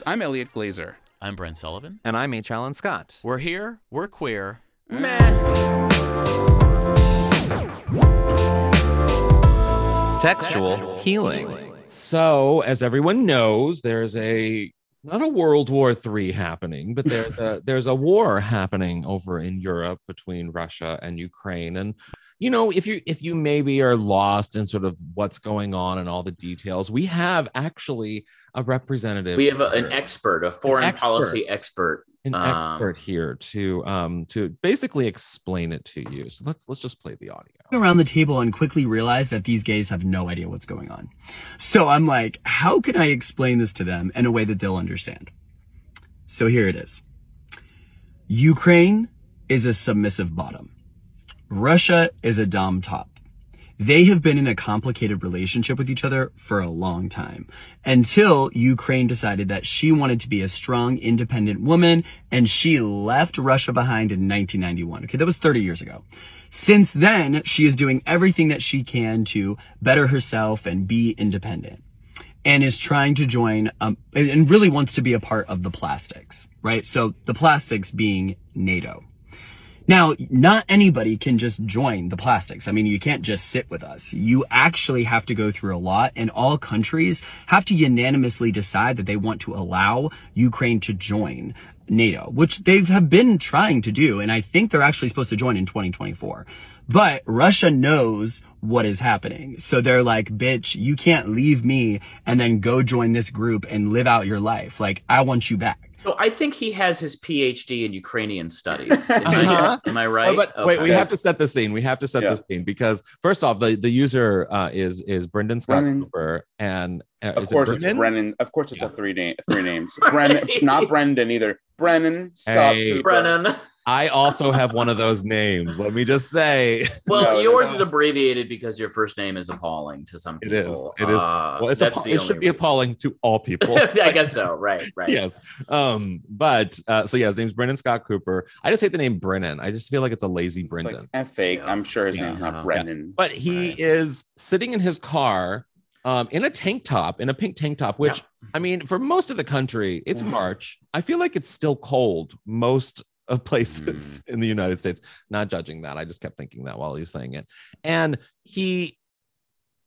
It I'm Elliot Glazer. I'm Brent Sullivan. And I'm H. Alan Scott. We're here. We're queer. Meh. Textual healing. So, as everyone knows, there's a not a World War III happening, but there's a there's a war happening over in Europe between Russia and Ukraine. And you know, if you if you maybe are lost in sort of what's going on and all the details, we have actually a representative. We have a, an expert, a foreign expert. policy expert. an um, expert here to um to basically explain it to you. So let's let's just play the audio. around the table and quickly realize that these gays have no idea what's going on. So I'm like, how can I explain this to them in a way that they'll understand? So here it is. Ukraine is a submissive bottom. Russia is a dom top. They have been in a complicated relationship with each other for a long time until Ukraine decided that she wanted to be a strong, independent woman and she left Russia behind in 1991. Okay, that was 30 years ago. Since then, she is doing everything that she can to better herself and be independent and is trying to join um, and- and really wants to be a part of the plastics, right? So the plastics being NATO. Now, not anybody can just join the plastics. I mean, you can't just sit with us. You actually have to go through a lot and all countries have to unanimously decide that they want to allow Ukraine to join NATO, which they have been trying to do. And I think they're actually supposed to join in 2024. But Russia knows what is happening. So they're like, bitch, you can't leave me and then go join this group and live out your life. Like, I want you back. So I think he has his PhD in Ukrainian studies. Am, Uh-huh. I, am I right? Oh, but wait, we have to set the scene. We have to set Yeah. the scene because first off, the, the user uh, is is Brendan Scott Brennan. Cooper, and uh, Of is it course, it's Brennan? Brennan. Of course, it's Yeah. a three name, three names. Brennan, not Brendan either. Brennan, Scott Hey. Cooper. Brennan. I also have one of those names. Let me just say, Well, No, yours no. is abbreviated because your first name is appalling to some people. It is. Uh, well, it's that's appa- the it should only be reason. appalling to all people. I guess so. Right. Right. yes. Um, but uh, so yeah, his name's Brennan Scott Cooper. I just hate the name Brennan. I just feel like it's a lazy It's Brendan. like and fake. Yeah. I'm sure his Yeah. name's not Yeah. But he Right. is sitting in his car um, in a tank top, in a pink tank top, which I mean, for most of the country, it's Mm. March. I feel like it's still cold most of places Mm. in the United States. Not judging that. I just kept thinking that while he was saying it. And he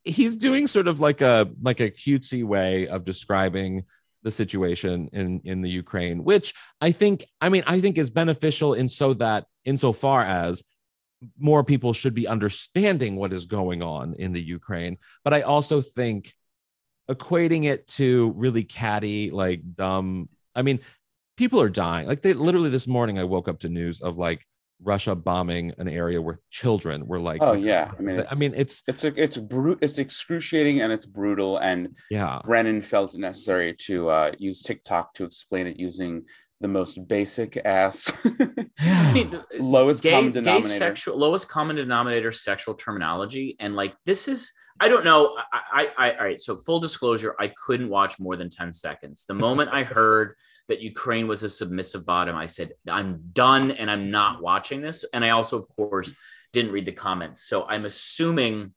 he's doing sort of like a like a cutesy way of describing the situation in in the Ukraine, which I think I mean I think is beneficial in so that insofar as more people should be understanding what is going on in the Ukraine. But I also think equating it to really catty, like dumb. I mean, people are dying. Like they literally this morning, I woke up to news of like Russia bombing an area where children were like, Oh yeah, I mean, I mean, it's it's a, it's brute, it's excruciating and it's brutal. And yeah, Brennan felt it necessary to uh, use TikTok to explain it using the most basic ass, I mean, lowest gay, common gay denominator. sexual lowest common denominator sexual terminology and like this is i don't know I, I i all right so full disclosure i couldn't watch more than 10 seconds the moment i heard that ukraine was a submissive bottom i said i'm done and i'm not watching this and i also of course didn't read the comments so i'm assuming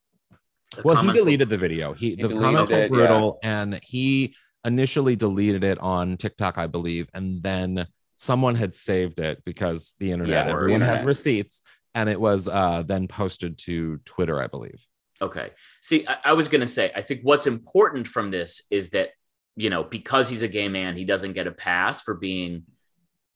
well, he deleted the video. He, He the comments were it, yeah. and he initially deleted it on TikTok, I believe, and then someone had saved it because the internet, Yeah, everyone had receipts, and it was uh, then posted to Twitter, I believe. Okay. See, I, I was going to say, I think what's important from this is that, you know, because he's a gay man, he doesn't get a pass for being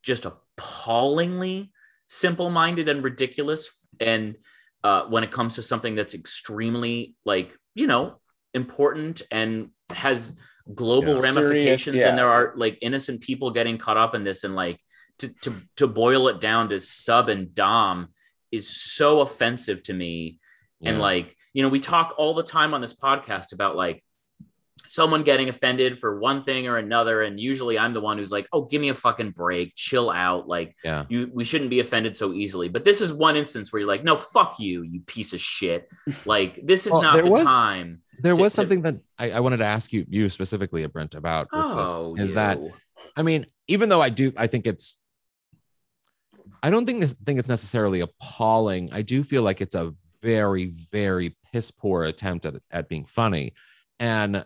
just appallingly simple-minded and ridiculous and uh, when it comes to something that's extremely like you know important and has global Yeah. ramifications Serious, yeah. and there are like innocent people getting caught up in this and like to to to boil it down to sub and dom is so offensive to me and Yeah. like you know we talk all the time on this podcast about like someone getting offended for one thing or another and usually i'm the one who's like oh give me a fucking break chill out like Yeah. you we shouldn't be offended so easily but this is one instance where you're like no fuck you you piece of shit like this is Well, not the was- time there to- was to- something that I, I wanted to ask you you specifically brent about with this, oh is that. I mean, even though I do, I think it's, I don't think this thing is necessarily appalling. I do feel like it's a very, very piss poor attempt at, at being funny. And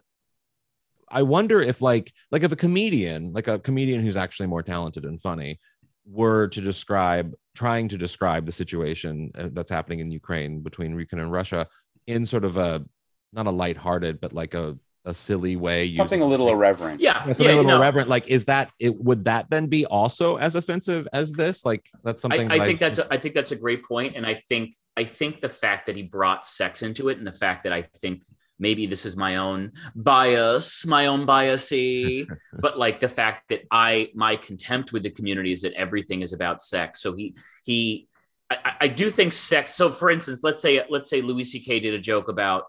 I wonder if like, like if a comedian, like a comedian who's actually more talented and funny were to describe, trying to describe the situation uh, that's happening in Ukraine between Ukraine and Russia in sort of a, not a lighthearted, but like a, a silly way. Something a little irreverent. yeah yeah, something yeah, a little no. irreverent. Like, is that it? Would that then be also as offensive as this? Like, that's something. I, I that think that's a, I think that's a great point, and I think I think the fact that he brought sex into it, and the fact that I think maybe this is my own bias, my own biasy, but like the fact that I my contempt with the community is that everything is about sex. So he he. I, I- I do think sex. So, for instance, let's say let's say Louis C.K. did a joke about,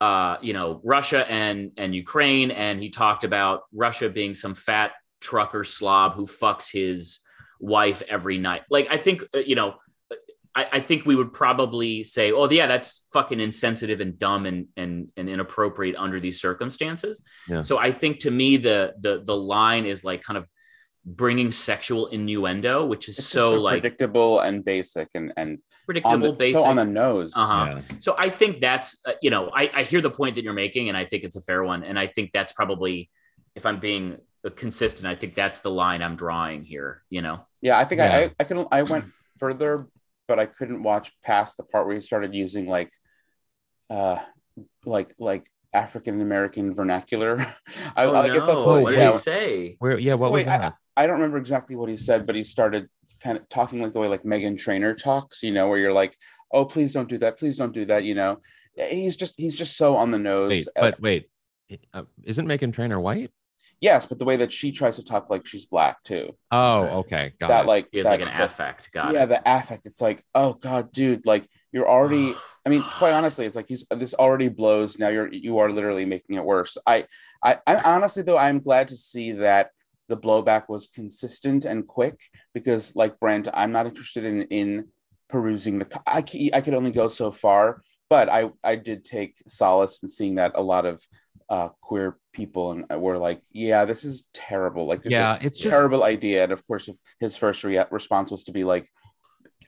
uh, you know, Russia and and Ukraine, and he talked about Russia being some fat trucker slob who fucks his wife every night. Like I think uh, you know, I, I think we would probably say, oh yeah, that's fucking insensitive and dumb and and and inappropriate under these circumstances. Yeah. So I think to me the the the line is like kind of bringing sexual innuendo, which is It's just so, like predictable and basic and and on predictable, the, basic. so on the nose. Uh-huh. Yeah. So I think that's uh, you know I, I hear the point that you're making, and I think it's a fair one, and I think that's probably if I'm being uh, consistent, I think that's the line I'm drawing here. You know, Yeah, I think Yeah. I, I I could I went further, but I couldn't watch past the part where he started using like uh like like African American vernacular. I, oh I, like, it's like, no, what yeah, did he say? Where? Yeah. What was Wait, that? I don't remember exactly what he said, but he started kind of talking like the way like Meghan Trainor talks, you know, where you're like, oh, please don't do that, please don't do that, you know. He's just he's just so on the nose. Wait, but wait, uh, isn't Meghan Trainor white? yes, but the way that she tries to talk like she's black too. Oh, Okay. okay, got that it. like He has that, like an that- affect. Got yeah, it. the affect. It's like, oh god, dude, like you're already. I mean, quite honestly, it's like he's this already blows. Now you're you are literally making it worse. I, I, I honestly though, I'm glad to see that the blowback was consistent and quick because, like Brent, I'm not interested in in perusing the. i, I c- I could only go so far, but I I did take solace in seeing that a lot of uh, queer people and were like, yeah, this is terrible. Like, this is a Yeah, it's just terrible idea. And of course, if his first rea- response was to be like,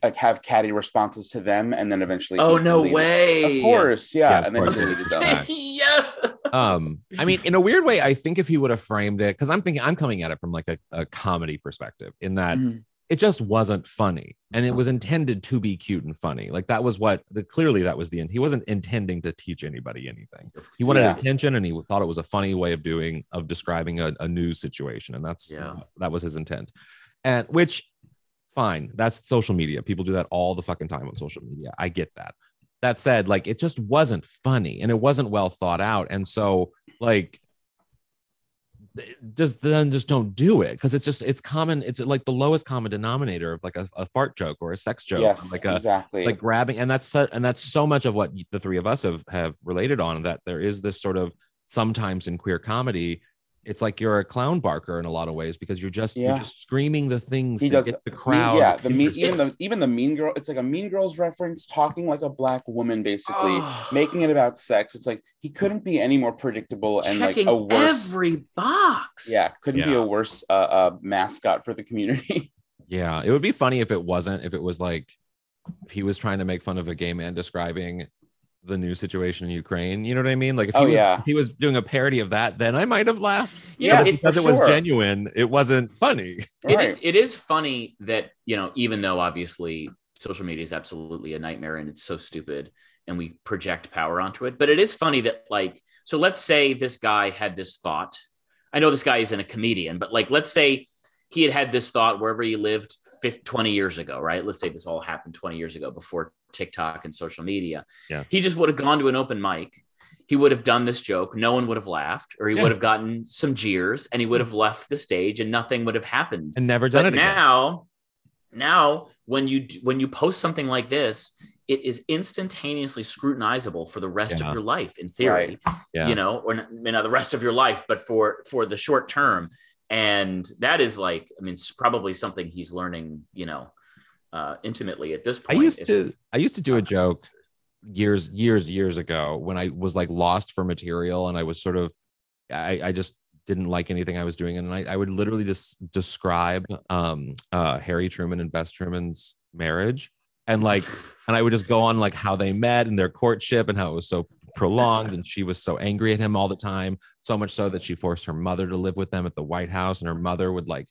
like have catty responses to them, and then eventually. oh no deleted- way! Of course, yeah, Yeah, of and then course. he deleted them. Yeah. um i mean in a weird way i think if he would have framed it because i'm thinking i'm coming at it from like a, a comedy perspective in that Mhm. it just wasn't funny and it was intended to be cute and funny. Like that was what the clearly that was the end he wasn't intending to teach anybody anything. He wanted Yeah. attention and he thought it was a funny way of doing of describing a, a news situation and that's Yeah. that was his intent. And which fine that's social media. People do that all the fucking time on social media. I get that that said like it just wasn't funny and it wasn't well thought out and so like just then just don't do it because it's just it's common it's like the lowest common denominator of like a, a fart joke or a sex joke Yes, like a exactly. like grabbing and that's so, and that's so much of what the three of us have have related on that there is this sort of sometimes in queer comedy it's like you're a clown barker in a lot of ways because you're just Yeah. you're just screaming the things he that does get the mean- crowd yeah, the mean, even the even the Mean Girl. It's like a Mean Girls reference, talking like a black woman, basically Oh. making it about sex. It's like he couldn't be any more predictable and like a worse. every box. yeah, couldn't be a worse uh, uh, mascot for the community. Yeah, it would be funny if it wasn't, if it was like he was trying to make fun of a gay man describing the new situation in Ukraine. You know what I mean? Like if oh, he, Oh, was, yeah. he was doing a parody of that, then I might have laughed. Yeah, But because it was sure. genuine, it wasn't funny. It Right. is. It is funny that you know, even though obviously social media is absolutely a nightmare and it's so stupid, and we project power onto it. But it is funny that like, so let's say this guy had this thought. I know this guy isn't a comedian, but like, let's say he had had this thought wherever he lived 50, 20 years ago, right? Let's say this all happened 20 years ago before TikTok and social media. Yeah. He just would have gone to an open mic. He would have done this joke. No one would have laughed, or he Yeah. would have gotten some jeers and he would have left the stage and nothing would have happened. and never done But it again. now, now when you when you post something like this, it is instantaneously scrutinizable for the rest Yeah. of your life in theory Yeah. you know or not, not the rest of your life but for for the short term and that is like i mean it's probably something he's learning you know uh intimately at this point. I used to I used to do a joke years years years ago when I was like lost for material and I was sort of I, I just didn't like anything I was doing and I, I would literally just describe um uh Harry Truman and Bess Truman's marriage and like and I would just go on like how they met and their courtship and how it was so prolonged and she was so angry at him all the time so much so that she forced her mother to live with them at the White House and her mother would like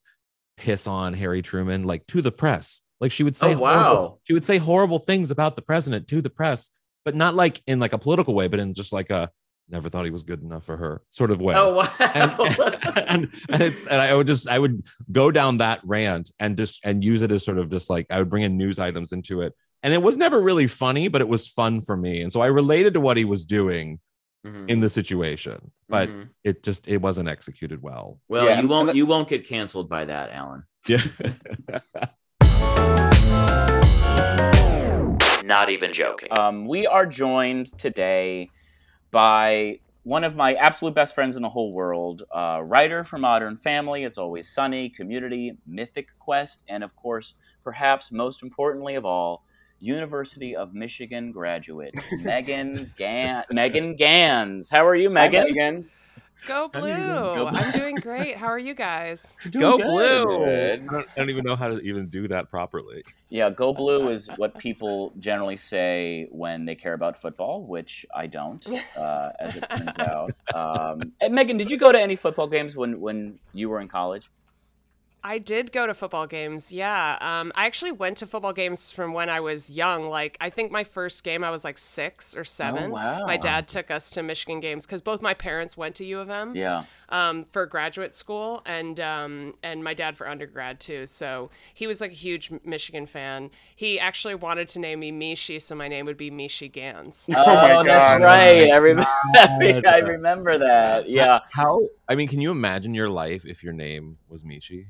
piss on Harry Truman like to the press like she would say oh wow horrible- she would say horrible things about the president to the press, but not like in like a political way, but in just like a never thought he was good enough for her sort of way. oh wow And, and, and it's and I would just I would go down that rant and just and use it as sort of just like I would bring in news items into it. And it was never really funny, but it was fun for me. And so I related to what he was doing Mhm. in the situation, but Mhm. it just it wasn't executed well. well Yeah, you won't you won't get canceled by that alan Yeah. Not even joking. Um, we are joined today by one of my absolute best friends in the whole world, uh, writer for Modern Family, It's Always Sunny, Community, Mythic Quest, and of course, perhaps most importantly of all, University of Michigan graduate Megan Gan- Megan Ganz. How are you, Megan? again. Go blue! Go Blue. I'm doing great. How are you guys? Go good. blue. Good. I don't, I don't even know how to even do that properly. Yeah, go blue is what people generally say when they care about football, which I don't, uh, as it turns out. Um, and Megan, did you go to any football games when, when you were in college? I did go to football games. Yeah. Um, I actually went to football games from when I was young. Like, I think my first game, I was like six or seven. wow. My dad took us to Michigan games because both my parents went to U of M Yeah. um, for graduate school and um, and my dad for undergrad too. So he was like a huge Michigan fan. He actually wanted to name me Mishi, so my name would be Mishi Ganz. Oh, my that's God. right. I remember. I remember that. Yeah. How? I mean, can you imagine your life if your name was Michi?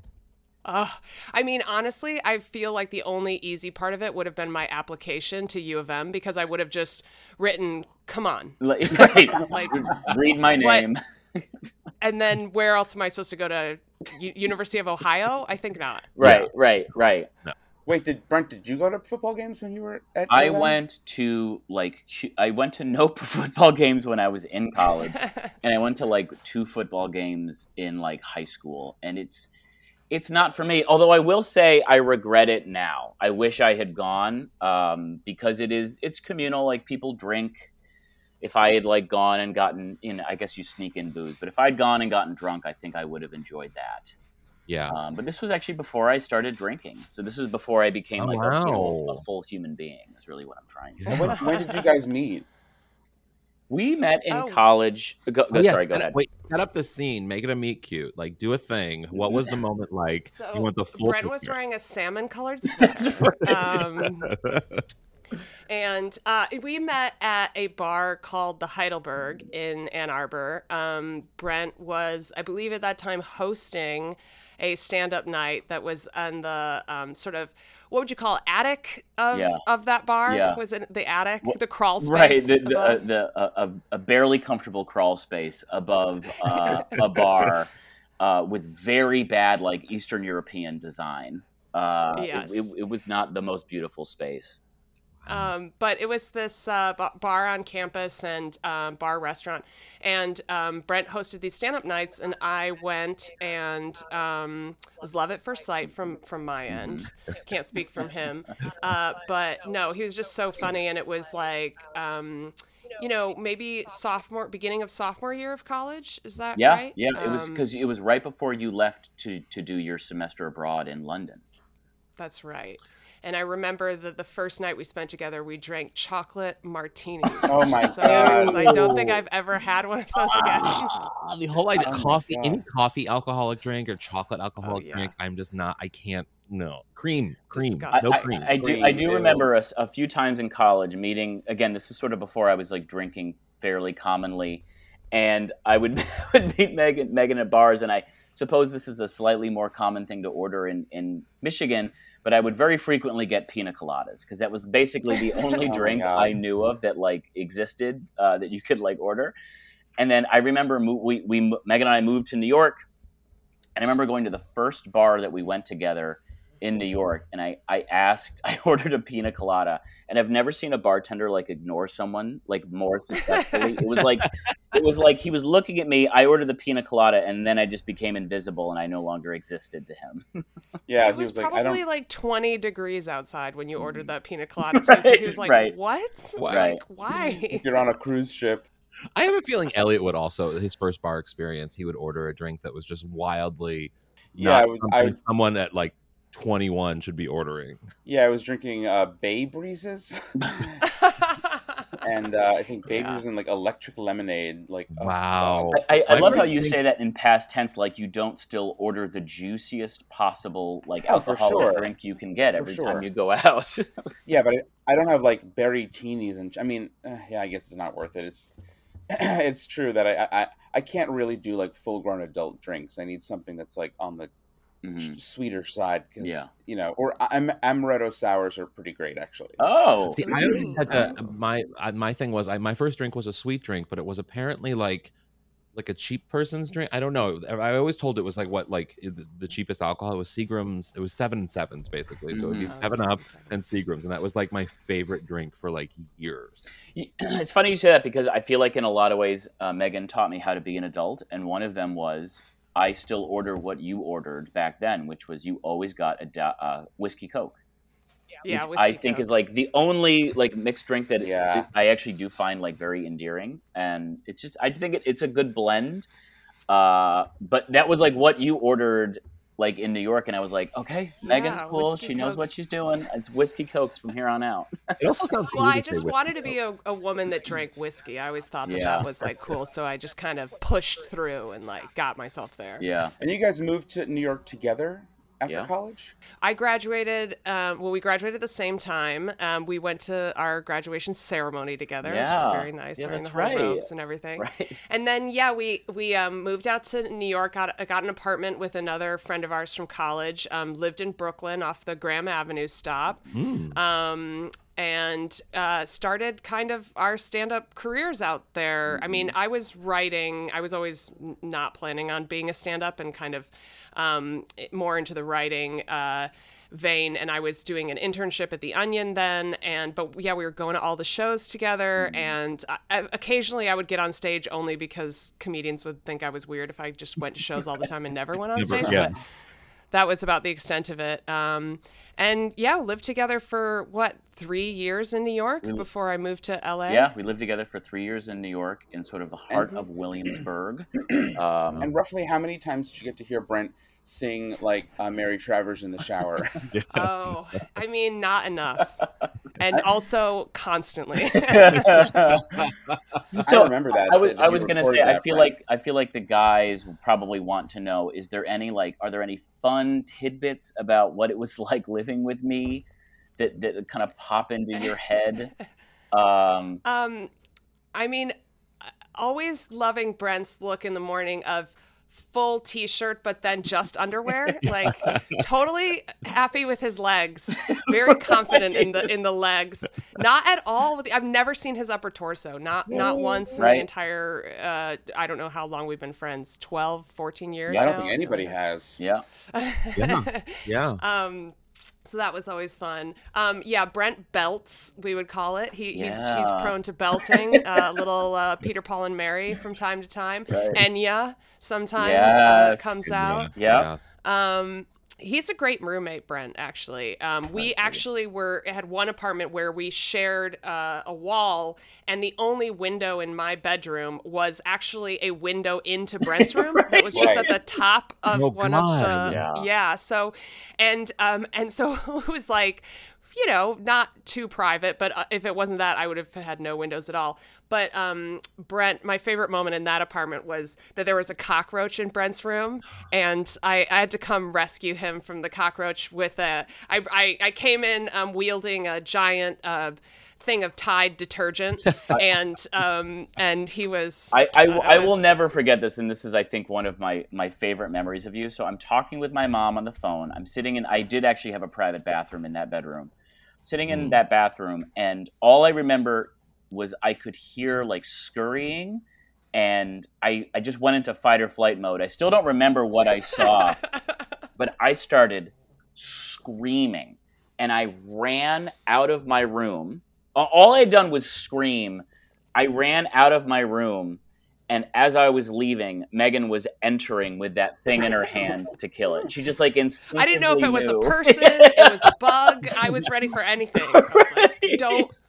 Uh, I mean, honestly, I feel like the only easy part of it would have been my application to U of M because I would have just written, come on. Like, right. Like, Read my What? name. and then where else am I supposed to go to? U- University of Ohio? I think not. Right. Right. Right. Wait, did Brent? Did you go to football games when you were at? I ULM? went to like I went to no football games when I was in college, and I went to like two football games in like high school, and it's it's not for me. Although I will say I regret it now. I wish I had gone um, because it is it's communal. Like people drink. If I had like gone and gotten, you know, I guess you sneak in booze, but if I'd gone and gotten drunk, I think I would have enjoyed that. Yeah. Um, but this was actually before I started drinking, so this is before I became Oh, like a, you know, wow. a full human being. Is really what I'm trying to. do. And When, when did you guys meet? We met in Oh. college. Go, go, Oh, yes, sorry, go ahead. Wait, set up the scene. Make it a meet cute. Like, do a thing. What was the moment like? So you went the full. Brent was picture. wearing a salmon colored That's sweater. Um, and uh, we met at a bar called the Heidelberg in Ann Arbor. Um, Brent was, I believe, at that time hosting a stand-up night that was on the um, sort of what would you call it, attic of Yeah. of that bar? Yeah. Was it the attic, Wha- the crawl space? right, the, the, uh, the uh, a, a barely comfortable crawl space above uh, a bar uh, with very bad like Eastern European design. Uh, it- Yes. it, it was not the most beautiful space. Um, but it was this uh, bar on campus and um, bar restaurant, and um, Brent hosted these stand-up nights, and I went and um, was love at first sight from from my end. Can't speak from him, uh, but no, he was just so funny, and it was like. Um, you know, maybe sophomore, beginning of sophomore year of college. Is that Yeah, right? yeah. It was Um, because it was right before you left to to do your semester abroad in London. That's right. And I remember that the first night we spent together, we drank chocolate martinis. Oh my so weird 'cause I don't think I've ever had one of those again. Ah, the whole idea, oh coffee, any coffee alcoholic drink or chocolate alcoholic Oh, yeah. drink, I'm just not. I can't. No cream, cream, Disgusting. no I, cream. I, I do. I do remember a, s- a few times in college meeting. Again, this is sort of before I was like drinking fairly commonly, and I would, would meet Megan Megan at bars, and I suppose this is a slightly more common thing to order in in Michigan. But I would very frequently get pina coladas because that was basically the only Oh drink I knew of that like existed uh, that you could like order. And then I remember mo- we we Megan and I moved to New York, and I remember going to the first bar that we went together in New York, and I I asked, I ordered a pina colada, and I've never seen a bartender like ignore someone like more successfully. it was like it was like he was looking at me. I ordered the pina colada, and then I just became invisible, and I no longer existed to him. Yeah, it he was, was like, I probably don't. like 20 degrees outside when you mm. ordered that pina colada. Too, so he was like, Right. "What? Right. Like, why?" If You're on a cruise ship. I have a feeling Elliot would also his first bar experience. He would order a drink that was just wildly Yeah, not I would- I would- someone at like 21 should be ordering. Yeah, I was drinking uh, Bay Breezes, and uh, I think Bay Yeah. Breezes and like electric lemonade. Like, Wow. God. I, I, I I love how you say that in past tense, like you don't still order the juiciest possible like Oh, for alcoholic sure. drink you can get For every sure. time you go out. Yeah, but I, I don't have like berry teenies, and I mean, uh, yeah, I guess it's not worth it. It's it's true that I, I I can't really do like full grown adult drinks. I need something that's like on the Mhm. sweeter side, because Yeah. you know, or am- amaretto sours are pretty great actually. Oh, See, I always had to, my my thing was I, my first drink was a sweet drink, but it was apparently like like a cheap person's drink. I don't know. I always told it was like what like the cheapest alcohol it was Seagram's. It was seven and sevens basically. So it'd be Mhm. Oh, Seven Up and Seagram's, and that was like my favorite drink for like years. it's funny you say that because I feel like in a lot of ways, uh, Megan taught me how to be an adult, and one of them was I still order what you ordered back then, which was you always got a da- uh, whiskey coke. yeah, which I whiskey think Coke. is like the only like mixed drink that Yeah. I actually do find like very endearing, and it's just I think it, it's a good blend. Uh, but that was like what you ordered like in New York, and I was like, okay, Megan's Yeah, cool. whiskey She knows what she's doing. It's whiskey cokes from here on out. It also sounds. Well, I just whiskey wanted to be a, a woman that drank whiskey. I always thought that Yeah. that was like cool, so I just kind of pushed through and like got myself there. Yeah. And you guys moved to New York together after Yeah. college? I graduated. Um, well, we graduated at the same time. Um, we went to our graduation ceremony together, which Yeah. was very nice, Yeah, wearing that's the whole right. robes and everything. Right. And then yeah, we we um, moved out to New York. Got got an apartment with another friend of ours from college. Um, lived in Brooklyn off the Graham Avenue stop. Um, and uh, started kind of our stand-up careers out there. I mean, I was writing. I was always not planning on being a stand-up, and kind of um, more into the writing. Uh, vein and I was doing an internship at the Onion then and but yeah we were going to all the shows together and I, I- occasionally I would get on stage only because comedians would think I was weird if I just went to shows all the time and never went on Never- stage yeah. but that was about the extent of it um, and yeah lived together for what three years in New York before I moved to LA Yeah, we lived together for three years in New York, in sort of the heart of Williamsburg. Um, And roughly how many times did you get to hear Brent sing like uh, Mary Travers in the shower? oh I mean not enough and also constantly I So, remember that. I was, I was gonna recorded say, I feel Brent. like I feel like the guys probably want to know: is there any like, are there any fun tidbits about what it was like living with me that that kind of pop into your head? Um, Um, I mean, always loving Brent's look in the morning of full t-shirt but then just underwear like totally happy with his legs very confident in the in the legs not at all the, i've never seen his upper torso not not once in the entire uh i don't know how long we've been friends 12 14 years I don't now, think anybody something has. yeah, Yeah. Yeah. um, so that was always fun. Um, yeah, Brent belts, we would call it. He, he's he's prone to belting. A little uh, Peter, Paul, and Mary from time to time. Right. Enya sometimes uh, Yes. comes out. yeah. Yes. Um, He's a great roommate, Brent. Actually, um, we actually were had one apartment where we shared uh, a wall, and the only window in my bedroom was actually a window into Brent's room that was just Right. at the top of Oh, one God. of the Yeah. yeah. So, and um, and so it was like. You know, not too private, but uh, if it wasn't that, I would have had no windows at all. But um, Brent, my favorite moment in that apartment was that there was a cockroach in Brent's room, and I, I had to come rescue him from the cockroach with a. I, I, I came in um, wielding a giant uh, thing of Tide detergent, and um, and he was. I, I, uh, I it will never forget this, and this is, I think, one of my, my favorite memories of you. So I'm talking with my mom on the phone. I'm sitting in, I did actually have a private bathroom in that bedroom. Sitting in mm-hmm. that bathroom, and all I remember was I could hear like scurrying, and I, I just went into fight or flight mode. I still don't remember what I saw, but I started screaming, and I ran out of my room. All I'd done was scream. I ran out of my room, and as I was leaving, Megan was entering with that thing in her hands to kill it. She just like instinctively I didn't know if it was a person, it was a bug. I was ready for anything. I was like, don't.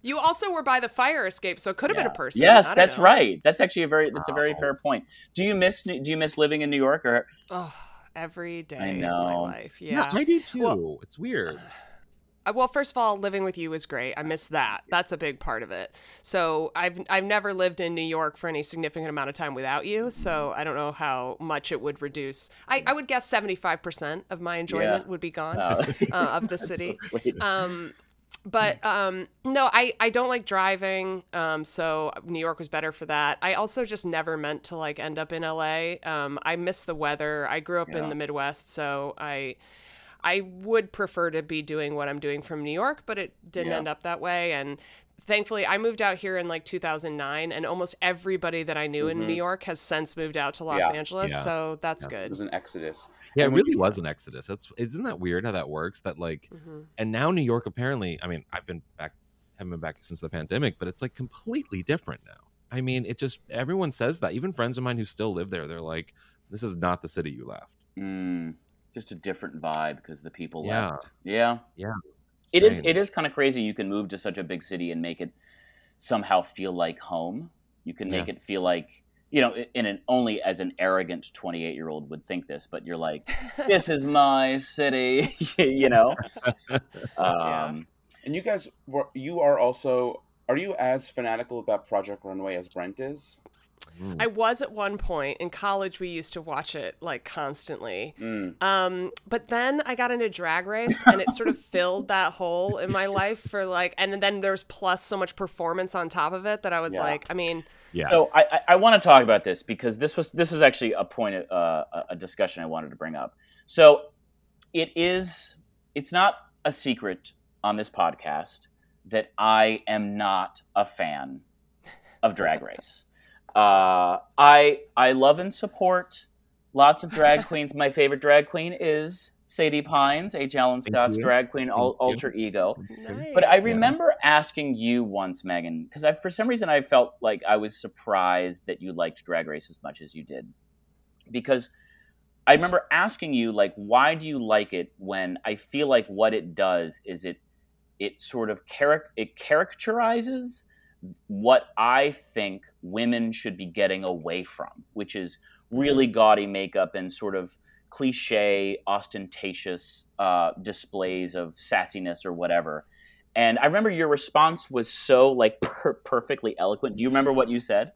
You also were by the fire escape, so it could have been a person. Yes, that's know. right. That's actually a very that's a very fair point. Do you miss do you miss living in New York or Oh, every day I of my know. life. Yeah, Yeah. I do too. Well- it's weird. Well, first of all, living with you was great. I miss that. That's a big part of it. So I've I've never lived in New York for any significant amount of time without you. So I don't know how much it would reduce. I, I would guess seventy five percent of my enjoyment would be gone uh, of the That's so city. um but um no i i don't like driving um so new york was better for that i also just never meant to like end up in la um i miss the weather i grew up Yeah. in the midwest so i i would prefer to be doing what i'm doing from new york but it didn't Yeah. end up that way and thankfully i moved out here in like 2009 and almost everybody that i knew in new york has since moved out to los Yeah. angeles Yeah. so that's It good it was an exodus. Yeah, it And when really was an exodus. That's isn't that weird how that works? That like, Mhm. and now New York apparently. I mean, I've been back, haven't been back since the pandemic, but it's like completely different now. I mean, it just everyone says that. Even friends of mine who still live there, they're like, "This is not the city you left." Mm, just a different vibe because the people Yeah. left. Yeah. Yeah. It is Strange. it is kind of crazy you can move to such a big city and make it somehow feel like home. You can make Yeah. it feel like you know, in an only as an arrogant 28 year old would think this, but you're like, this is my city, you know? Um, And you guys were you are also are you as fanatical about Project Runway as Brent is? Mm. I was at one point in college. We used to watch it like constantly. Mm. Um, but then I got into Drag Race, and it sort of filled that hole in my life for like, and then there's plus so much performance on top of it that I was Yeah. like, I mean, yeah. So I, I, I want to talk about this because this was this was actually a point of, uh, a- a discussion I wanted to bring up. So it is it's not a secret on this podcast that I am not a fan of Drag Race. Uh, I I love and support lots of drag queens. My favorite drag queen is Sadie Pines, H. Alan Scott's drag queen al- alter ego. nice. But I Yeah. remember asking you once, Megan, because for some reason, I felt like I was surprised that you liked Drag Race as much as you did. Because I remember asking you, like, why do you like it when I feel like what it does is it it sort of charac- it characterizes what I think women should be getting away from, which is really gaudy makeup and sort of cliche, ostentatious uh, displays of sassiness or whatever. And I remember your response was so like per- perfectly eloquent. Do you remember what you said?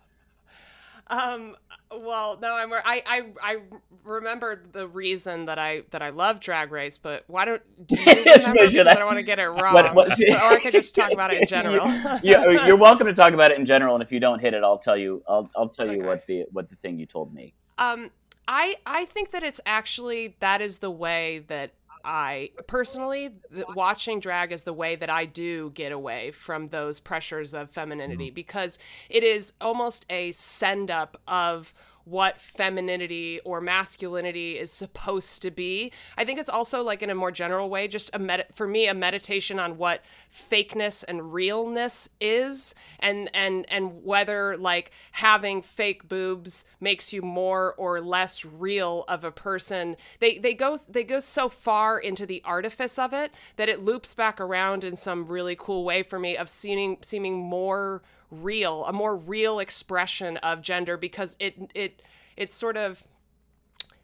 Um. Well, no, I'm. I I I remember the reason that I that I love Drag Race, but why don't do you Should remember? I- because I don't want to get it wrong, What- what- or I could just talk about it in general. yeah, you're welcome to talk about it in general. And if you don't hit it, I'll tell you. I'll, I'll tell you what the what the thing you told me. Um, I I think that it's actually that is the way that I personally watching drag is the way that I do get away from those pressures of femininity mm-hmm. because it is almost a send up of what femininity or masculinity is supposed to be. I think it's also like in a more general way, just a med- for me a meditation on what fakeness and realness is, and and and whether like having fake boobs makes you more or less real of a person. They they go they go so far into the artifice of it that it loops back around in some really cool way for me of seeming seeming more real, a more real expression of gender because it it it sort of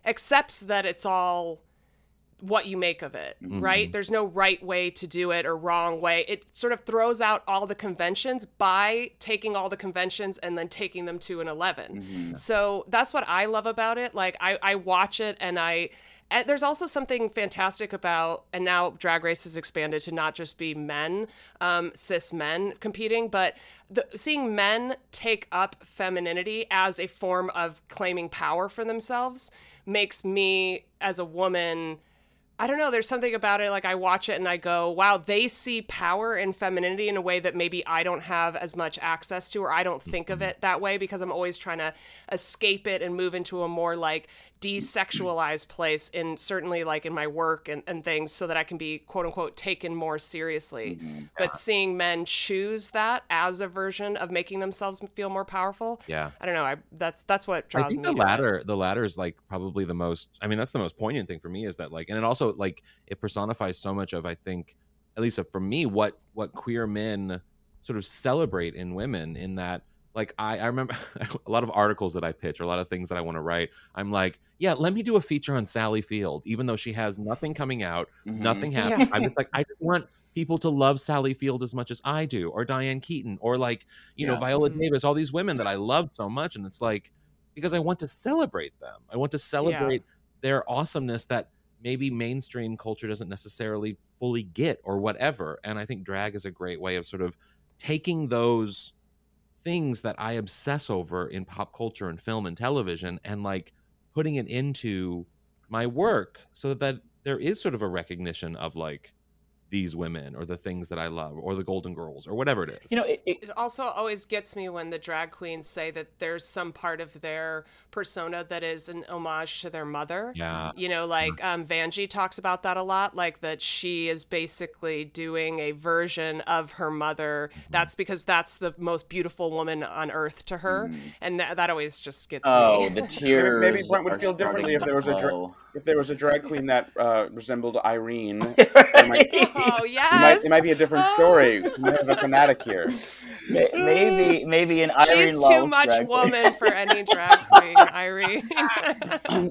accepts that it's all what you make of it, Mhm. right? There's no right way to do it or wrong way. It sort of throws out all the conventions by taking all the conventions and then taking them to an 11. Mhm. So that's what I love about it. Like I, I watch it and I there's also something fantastic about and now drag race has expanded to not just be men um, cis men competing but the, seeing men take up femininity as a form of claiming power for themselves makes me as a woman I don't know. There's something about it. Like I watch it and I go, wow, they see power and femininity in a way that maybe I don't have as much access to, or I don't think of mm-hmm. it that way because I'm always trying to escape it and move into a more like desexualized place in certainly like in my work and, and things so that I can be quote unquote taken more seriously. Mm-hmm. But seeing men choose that as a version of making themselves feel more powerful. Yeah. I don't know. I that's that's what draws I think me the latter, the latter is like probably the most. I mean, that's the most poignant thing for me is that like, and it also like it personifies so much of I think, at least for me, what what queer men sort of celebrate in women. In that, like, I I remember a lot of articles that I pitch or a lot of things that I want to write. I'm like, yeah, let me do a feature on Sally Field, even though she has nothing coming out, Mhm. nothing Yeah. happening. I'm just like, I just want people to love Sally Field as much as I do, or Diane Keaton, or like, you know, Yeah. Viola Mhm. Davis, all these women that I love so much. And it's like, because I want to celebrate them. I want to celebrate their awesomeness that maybe mainstream culture doesn't necessarily fully get or whatever. And I think drag is a great way of sort of taking those things that I obsess over in pop culture and film and television and like putting it into my work so that there is sort of a recognition of like these women or the things that I love or the Golden Girls or whatever it is. You know, it, it, It also always gets me when the drag queens say that there's some part of their persona that is an homage to their mother. yeah. You know, like um, Vanjie talks about that a lot, like that she is basically doing a version of her mother. That's because that's the most beautiful woman on earth to her, and that, that always just gets oh, me. Oh, the tears. Maybe Brent would feel differently if there was a dra- flow. If there was a drag queen that uh, resembled Irene, Right. oh it yes, might, it might be a different story. We have a fanatic here. Maybe maybe an Irene She's too Lawless much drag queen. woman for any drag queen, Irene.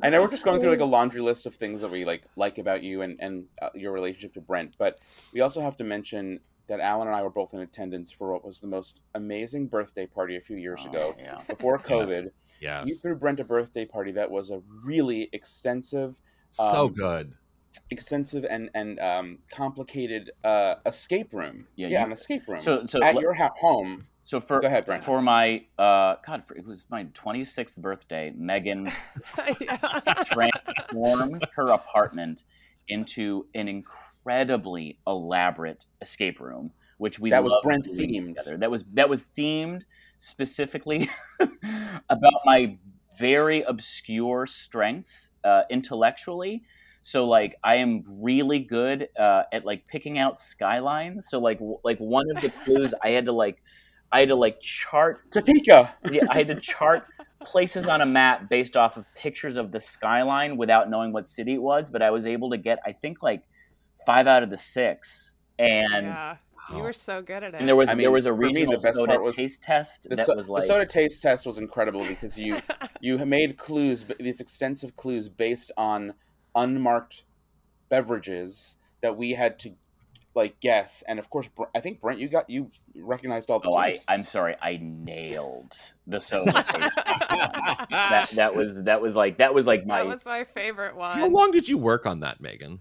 I know we're just going through like a laundry list of things that we like like about you and and uh, your relationship to Brent, but we also have to mention that Alan and I were both in attendance for what was the most amazing birthday party a few years Oh, ago yeah. before COVID. Yes. Yes. You threw Brent a birthday party that was a really extensive, so um, good. extensive and and um, complicated uh, escape room. Yeah, Yeah, you- an escape room So so at le- your ha- home. so for Go ahead, Brent. for my uh God, for, it was my 26th birthday. Megan transformed her apartment into an incredibly elaborate escape room, which we That was Brent themed. together. That was that was themed specifically about my very obscure strengths uh, intellectually. So like I am really good uh, at like picking out skylines. So like w- like one of the clues I had to like I had to like chart Topeka. yeah, I had to chart places on a map based off of pictures of the skyline without knowing what city it was, but I was able to get I think like five out of the six. And yeah, you were so good at it. and there was I mean, there was a for me, the best soda part was taste test The, that so- was the soda taste test was incredible because you you made clues, these extensive clues based on unmarked beverages that we had to like guess. And of course, I think Brent, you got you recognized all the Oh, I, tastes. I'm sorry. I nailed the soda taste. that that was that was like that was like my that was my favorite one. How long did you work on that, Megan?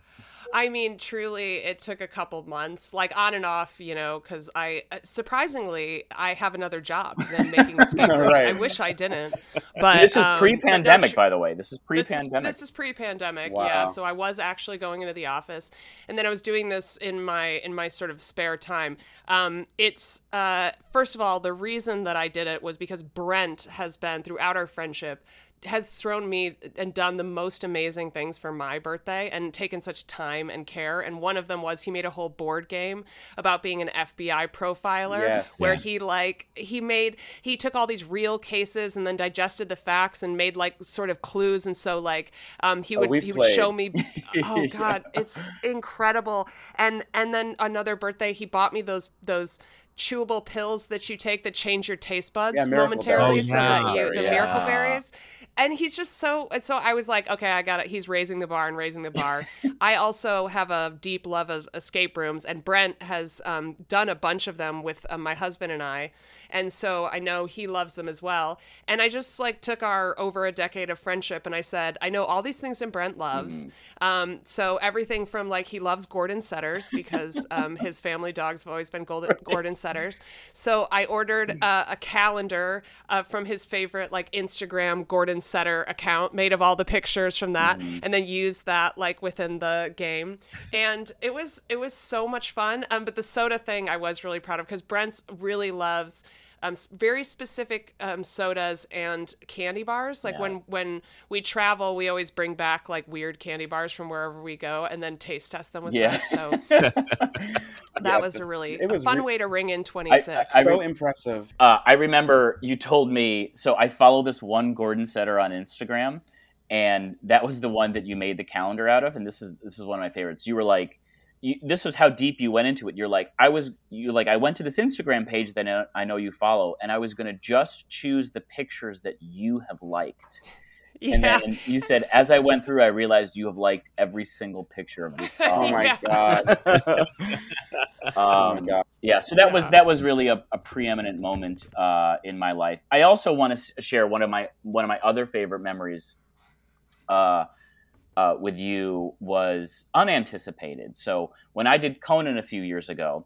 I mean, truly, it took a couple months, like on and off, you know, because I uh, surprisingly I have another job than making escape rooms. I wish I didn't, but this is um, pre-pandemic, tr- by the way. This is This is, pre-pandemic. this is pre-pandemic, Wow. yeah. So I was actually going into the office, and then I was doing this in my in my sort of spare time. Um, it's uh, first of all the reason that I did it was because Brent has been throughout our friendship has thrown me and done the most amazing things for my birthday and taken such time and care. And one of them was he made a whole board game about being an FBI profiler Yes. where Yeah. he like he made he took all these real cases and then digested the facts and made like sort of clues and so like um he Oh, would we he would show me oh god it's incredible and and then another birthday he bought me those those chewable pills that you take that change your taste buds Yeah, Miracle momentarily Berry. so that Oh, you the yeah. miracle berries and he's just so and so i was like okay i got it he's raising the bar and raising the bar. I also have a deep love of escape rooms and brent has um, done a bunch of them with um, my husband and i and so i know he loves them as well. And i just like took our over a decade of friendship and i said i know all these things that brent loves. Um, so everything from like he loves gordon setters because um, his family dogs have always been golden, gordon setters. So i ordered uh, a calendar uh, from his favorite like instagram gordon setter account made of all the pictures from that and then used that like within the game. And it was it was so much fun. Um, but the soda thing i was really proud of because brent's really loves um, very specific um, sodas and candy bars. Like when when we travel, we always bring back like weird candy bars from wherever we go, and then taste test them with Yeah. Brent. So that Yes, was a really it a was fun re- way to ring in twenty six. I- so impressive. Uh, I remember you told me. So I follow this one Gordon Setter on Instagram, and that was the one that you made the calendar out of. And this is this is one of my favorites. You were like, you, this was how deep you went into it. You're like, I was you like I went to this Instagram page that I- I know you follow, and I was gonna just choose the pictures that you have liked. And yeah. then you said, as I went through, I realized you have liked every single picture of this. Oh my Yeah. god. Oh my Um, god. yeah so that was that was really a, a preeminent moment uh, in my life i also want to share one of my one of my other favorite memories uh, uh, with you was unanticipated so when i did conan a few years ago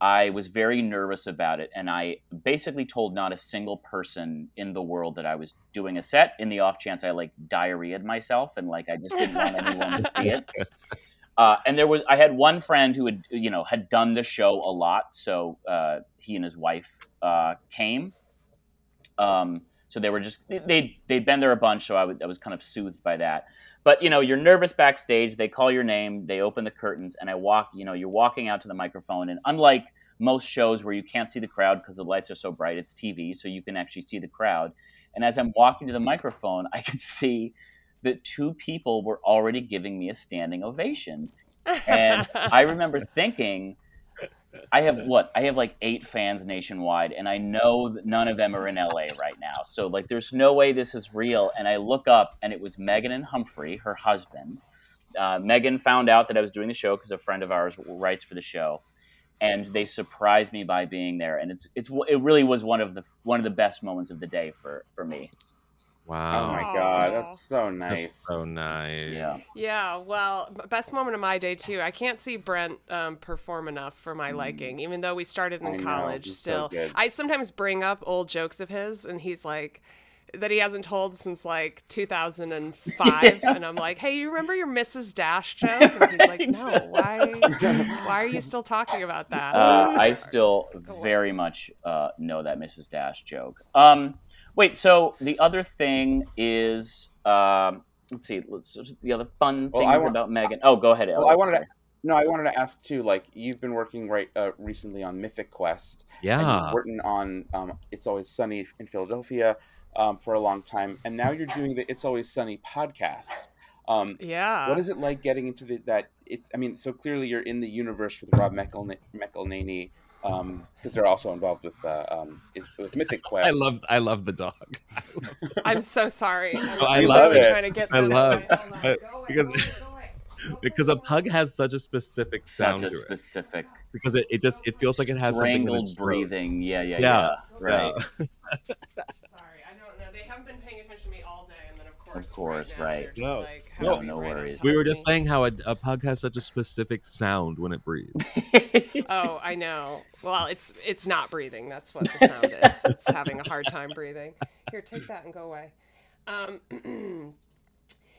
i was very nervous about it and i basically told not a single person in the world that i was doing a set in the off chance i like diarrheaed myself and like i just didn't want anyone to see it uh, and there was I had one friend who had you know had done the show a lot, so uh, he and his wife uh, came. Um, so they were just they they'd been there a bunch, so I was- I was kind of soothed by that. But you know, you're nervous backstage. They call your name, they open the curtains, and I walk. You know, you're walking out to the microphone, and unlike most shows where you can't see the crowd because the lights are so bright, it's TV, so you can actually see the crowd. And as I'm walking to the microphone, I could see that two people were already giving me a standing ovation. And I remember thinking, I have what? I have like eight fans nationwide, and I know that none of them are in LA right now. So, like, there's no way this is real. And I look up, and it was Megan and Humphrey, her husband. Uh, Megan found out that I was doing the show because a friend of ours writes for the show, and they surprised me by being there. And it's it's it really was one of the one of the best moments of the day for for me. Oh my god, that's so nice. That's so nice. Yeah. Yeah, well, best moment of my day too. I can't see Brent um, perform enough for my Mm. liking, even though we started in I college. he's so Still, good. I sometimes bring up old jokes of his, and he's like. That he hasn't told since like 2005, and I'm like, "Hey, you remember your Mrs. Dash joke?" And he's like, "No, why? Why are you still talking about that?" Uh, I still very much uh, know that Mrs. Dash joke. Um, wait, so the other thing is, um, let's see, let's the other fun Well, things want- about Megan. Oh, go ahead. Well, Elliot, I wanted to no, I wanted to ask too. Like you've been working right uh, recently on Mythic Quest. Yeah. you've written on um, It's Always Sunny in Philadelphia um, for a long time, and now you're doing the It's Always Sunny podcast. Um, yeah. what is it like getting into the, that? It's I mean, so clearly you're in the universe with Rob McElna- McElhenney because they're also involved with uh, um, it's, with Mythic Quest. I love I love the dog. I'm so sorry. I'm, I I'm love really it. trying to get I love- away. I- because- go away, go away. Go because a pug has such a specific sound Such a to it. specific Because it, it just it feels like it has something strangled its breathing. Yeah, yeah, yeah. Yeah, Right. yeah. Sorry, I don't know. They haven't been paying attention to me all day, and then of course, course, now right. No. like, No, having no worries. We were just saying how a, a pug has such a specific sound when it breathes. Oh, I know. Well, it's it's not breathing. That's what the sound is. It's having a hard time breathing. Here, take that and go away. Um,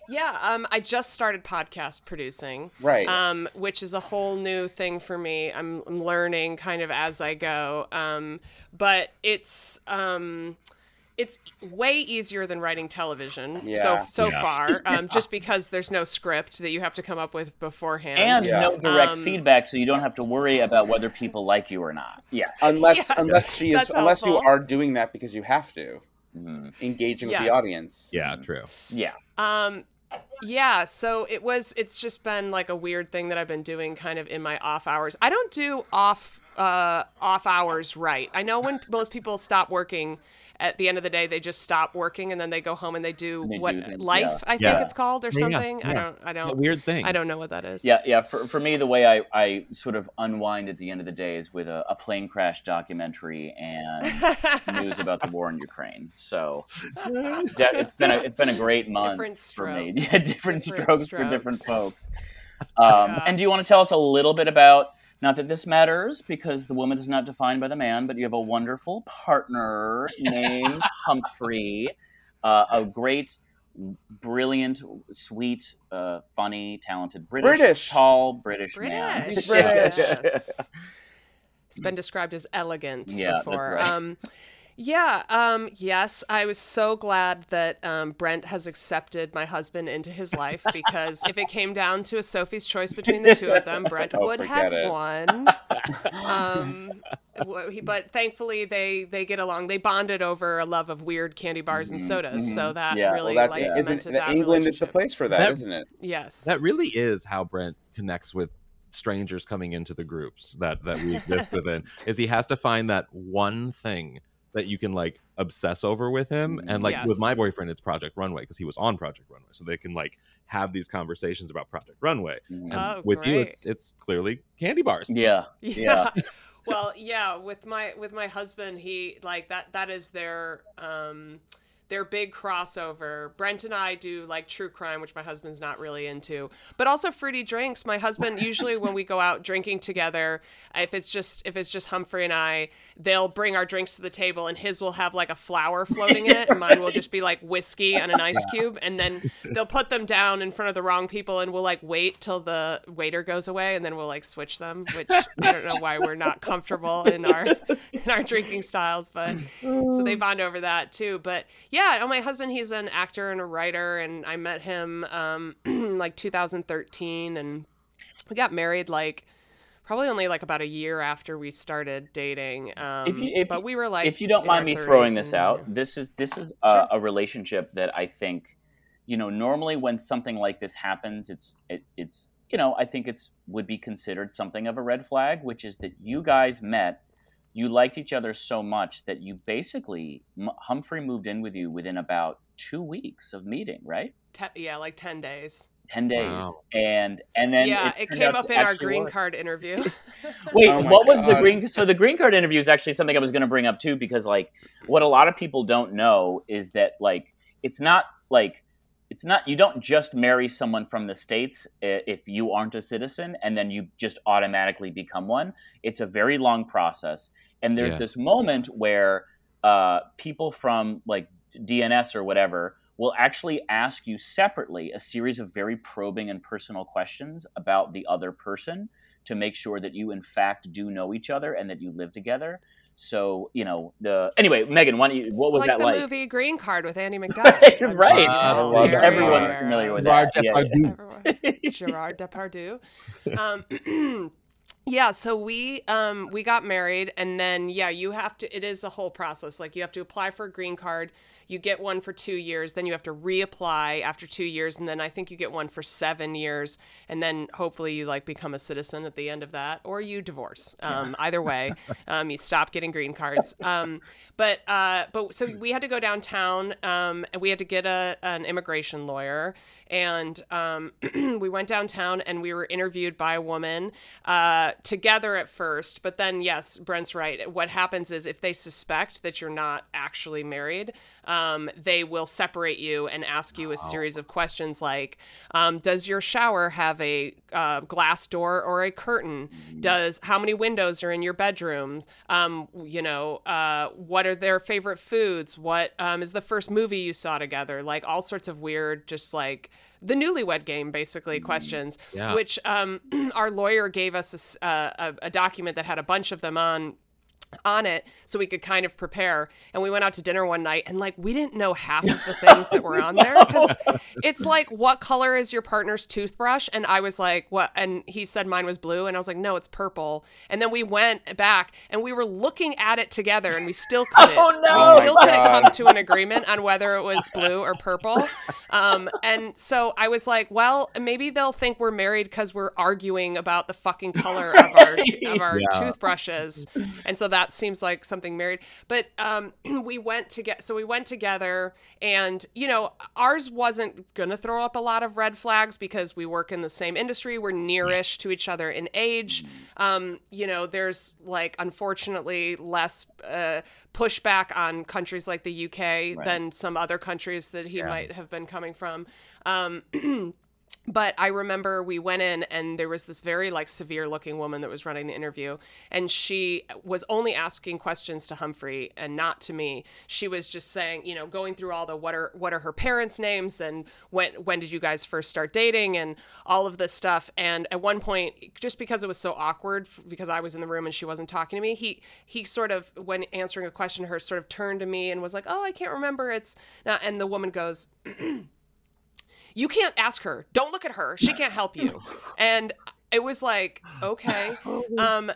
yeah, um, I just started podcast producing. Right. Um, which is a whole new thing for me. I'm, I'm learning kind of as I go. Um, but it's um, it's way easier than writing television Yeah. so so Yeah. far um, just because there's no script that you have to come up with beforehand and Yeah. no direct Um, feedback, so you don't have to worry about whether people like you or not. Yes. unless Yes, unless she is that's unless you are doing that because you have to Mhm. engaging with the audience. Yeah, true. Yeah. Um, yeah, so it was. It's just been like a weird thing that I've been doing, kind of in my off hours. I don't do off uh off hours right. I know when most people stop working. At the end of the day, they just stop working and then they go home and they do And they what do the- life yeah. I think Yeah. it's called or Yeah, yeah, something. I don't. I A don't. weird thing. I don't know what that is. Yeah, yeah. For, for me, the way I, I sort of unwind at the end of the day is with a, a plane crash documentary and news about the war in Ukraine. So it's been a, it's been a great month Different for me. strokes. Yeah, different, Different strokes, for different folks. Um, Yeah. And do you want to tell us a little bit about? Not that this matters because the woman is not defined by the man, but you have a wonderful partner named Humphrey, uh, a great, brilliant, sweet, uh, funny, talented British, British. tall British, man. British. British. Yes. It's been described as elegant Yeah, that's before. right. Um, yeah, um, yes, I was so glad that um, Brent has accepted my husband into his life because if it came down to a Sophie's choice between the two of them, Brent Oh, would have it. won. Um, but thankfully, they they get along. They bonded over a love of weird candy bars and sodas, so that Mm-hmm, Yeah. really Well, that like isn't cemented that that England is the place for that, That- isn't it? Yes. That really is how Brent connects with strangers coming into the groups that that we exist within. Is he has to find that one thing that you can like obsess over with him, and like Yes. with my boyfriend, it's Project Runway because he was on Project Runway, so they can like have these conversations about Project Runway. Mhm. And Oh, with you, it's it's clearly candy bars. Yeah. yeah well yeah with my with my husband he like that that is their um their big crossover. Brent and i do like true crime which my husband's not really into. But also fruity drinks. My husband usually when we go out drinking together if it's just if it's just humphrey and i they'll bring our drinks to the table and his will have like a flower floating in it. And mine will just be like whiskey and an ice cube. And then they'll put them down in front of the wrong people and we'll like wait till the waiter goes away and then we'll like switch them which i don't know why we're not comfortable in our in our drinking styles but so they oh. bond over that too. But yeah oh, my husband he's an actor and a writer and i met him um like 2013 and we got married like probably only like about a year after we started dating um If you- if but we were like if you don't mind me throwing this and- out, this is this is a, a relationship that I think, you know, normally when something like this happens, it's it, it's you know I think it's would be considered something of a red flag, which is that you guys met, you liked each other so much that you basically M- Humphrey moved in with you within about two weeks of meeting, right? Te- yeah like 10 days Ten days, Wow. and and then yeah it, turned came up in our green work. card interview Wait, Oh my what was the green? So the green card interview is actually something I was going to bring up too, because like what a lot of people don't know is that like it's not like it's not you don't just marry someone from the states if you aren't a citizen and then you just automatically become one. It's a very long process, and there's Yeah. this moment where uh, people from like DNS or whatever will actually ask you separately a series of very probing and personal questions about the other person to make sure that you in fact do know each other and that you live together. So you know the anyway, Megan, why don't you, what It's was like that the like? movie Green Card with Andy McDowell. I'm Right. sure I you're love very that Everyone's familiar with Gerard that. Yeah, yeah. Depardieu. Everyone. Gerard Depardieu. Um, yeah, so we um, we got married, and then yeah, you have to. It is a whole process. Like you have to apply for a green card. You get one for two years, then you have to reapply after two years, and then I think you get one for seven years, and then hopefully you like become a citizen at the end of that, or you divorce. Um, either way, um, you stop getting green cards. Um, but uh, but so we had to go downtown, um, and we had to get a an immigration lawyer, and um, we went downtown and we were interviewed by a woman uh, together at first, but then yes, Brent's right. What happens is if they suspect that you're not actually married, um, they will separate you and ask you a series of questions like, um, "Does your shower have a uh, glass door or a curtain? Does how many windows are in your bedrooms? Um, you know, uh, what are their favorite foods? What um, is the first movie you saw together? Like all sorts of weird, just like the newlywed game basically questions Yeah. which um, our lawyer gave us a uh, a, a document that had a bunch of them on on it so we could kind of prepare. And we went out to dinner one night and like we didn't know half of the things that were on there because it's like what color is your partner's toothbrush? And i was like what? And he said mine was blue and i was like no it's purple. And then we went back and we were looking at it together and we still couldn't. Oh, no. we Oh, still my couldn't God. come to an agreement on whether it was blue or purple. Um, and so i was like well maybe they'll think we're married because we're arguing about the fucking color of our of our Yeah. toothbrushes. And so that seems like something married. But um we went to get so we went together and you know ours wasn't gonna throw up a lot of red flags because we work in the same industry. We're nearish to each other in age. Um you know there's like unfortunately less uh pushback on countries like the uk than some other countries that he might have been coming from. Um but I remember we went in and there was this very like severe looking woman that was running the interview and she was only asking questions to Humphrey and not to me. She was just saying, you know, going through all the what are what are her parents' names and when when did you guys first start dating and all of this stuff and at one point just because it was so awkward because I was in the room and she wasn't talking to me, he he sort of when answering a question to her sort of turned to me and was like, "Oh, I can't remember. It's not." And the woman goes, you can't ask her. Don't look at her. She can't help you. And it was like, okay. Um,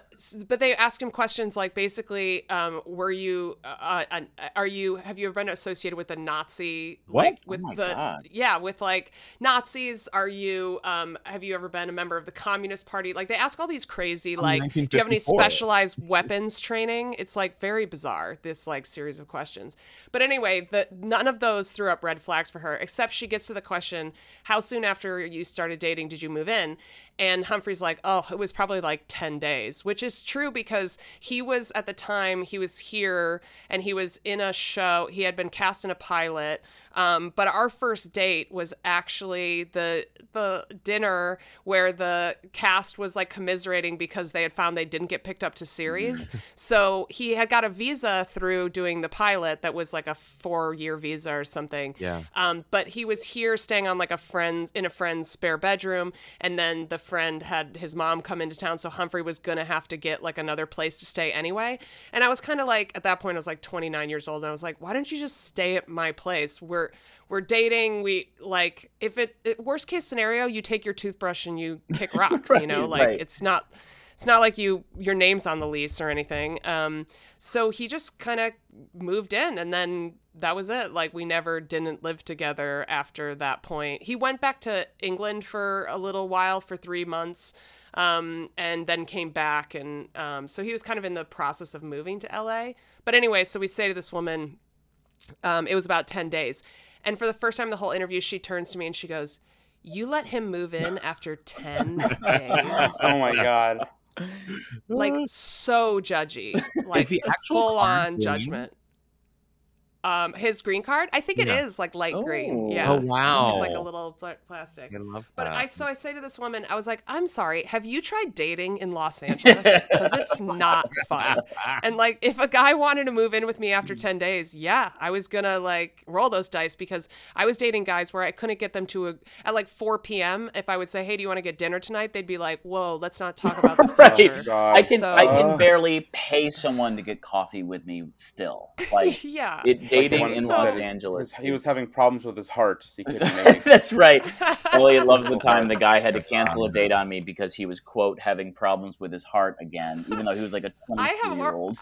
but they asked him questions like basically, um, were you, uh, uh, are you, have you ever been associated with the Nazi, What? like with Oh the, God. yeah, with like Nazis? Are you, um, have you ever been a member of the Communist Party? Like they ask all these crazy, like, do you have any specialized weapons training? It's like very bizarre, this like series of questions. But anyway, the none of those threw up red flags for her, except she gets to the question, how soon after you started dating did you move in? And Humphrey's like, oh, it was probably like 10 days, which is true because he was at the time, he was here and he was in a show. He had been cast in a pilot. Um, but our first date was actually the the dinner where the cast was like commiserating because they had found they didn't get picked up to series. so he had got a visa through doing the pilot that was like a four year visa or something. Yeah. Um, but he was here staying on like a friend's in a friend's spare bedroom, and then the friend had his mom come into town, so Humphrey was gonna have to get like another place to stay anyway. And I was kind of like at that point I was like 29 years old, and I was like, why don't you just stay at my place? We're we're dating. We like if it, it worst case scenario, you take your toothbrush and you kick rocks. you know, like right. it's not it's not like you your name's on the lease or anything. Um, so he just kind of moved in, and then that was it. Like we never didn't live together after that point. He went back to England for a little while for three months, um, and then came back, and um, so he was kind of in the process of moving to LA. But anyway, so we say to this woman, um, it was about 10 days. And for the first time in the whole interview, she turns to me and she goes, You let him move in after 10 days? Oh my god. Like, so judgy. Like, the actual full on judgment. Um, his green card, I think it is Yeah. like light green. Oh. Yeah, Oh, wow. It's like a little pla- plastic. I love that. But I so I say to this woman, I was like, I'm sorry, have you tried dating in Los Angeles? Because it's not fun. And like, if a guy wanted to move in with me after 10 days, yeah, I was gonna like roll those dice because I was dating guys where I couldn't get them to a at like 4 p.m. If I would say, Hey, do you want to get dinner tonight? They'd be like, Whoa, let's not talk about the Right. God. I can I can barely pay someone to get coffee with me still. Like yeah. it, dating One in said Los his- Angeles. his- he was having problems with his heart, so he couldn't make. That's right. Elliot loves the time the guy had to cancel a date on me because he was quote having problems with his heart again, even though he was like a have twenty-two year old.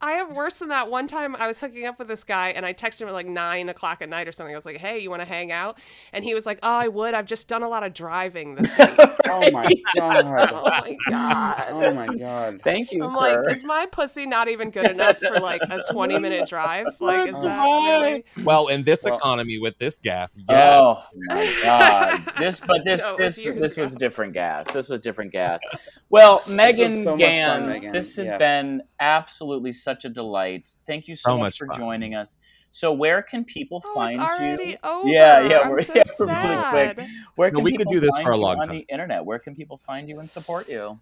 I have worse than that. One time I was hooking up with this guy and I texted him at like nine o'clock at night or something. I was like, hey, you want to hang out? And he was like, oh, I would. I've just done a lot of driving this week. Oh my god. oh my God. Oh my god. Thank you, I'm sir. like, is my pussy not even good enough for like a 20 minute drive? Like, is that really? well, in this Well- economy with this gas, Oh yes. my god! This, but this, No, it was this, years this was different gas. This was different gas. Well, Megan so much fun, Ganz, Megan. this has Yes. been absolutely such a delight. Thank you so, So much, much for fun. joining us. So, where can people Oh, find it's already you? over. Yeah, yeah, I'm we're, so yeah, we're really sad. quick. Where No, can we could people do this find for a you long on time. the internet? Where can people find you and support you?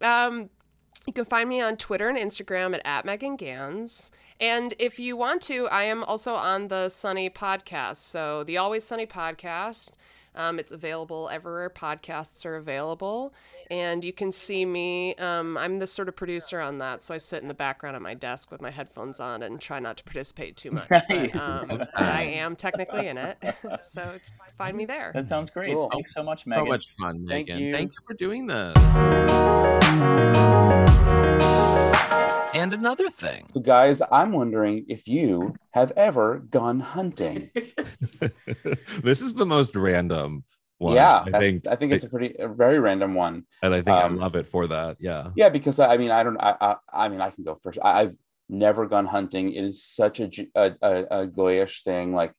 Um, you can find me on Twitter and Instagram at, at Megan Ganz. And if you want to, I am also on the Sunny podcast. So the Always Sunny podcast. Um, it's available everywhere podcasts are available. And you can see me. Um, I'm the sort of producer on that. So I sit in the background at my desk with my headphones on and try not to participate too much. Nice. But, um, I am technically in it. so find me there. That sounds great. Cool. Thanks so much, Megan. So much fun, Thank you. Thank you for doing this. And another thing. So, guys, I'm wondering if you have ever gone hunting. this is the most random one. yeah, I think. I think it's a pretty, a very random one. and I think um, I love it for that. Yeah. Yeah, because I mean, I don't, I, I, I mean, I can go first. I, I've never gone hunting. It is such a, a, a, a goyish thing. Like,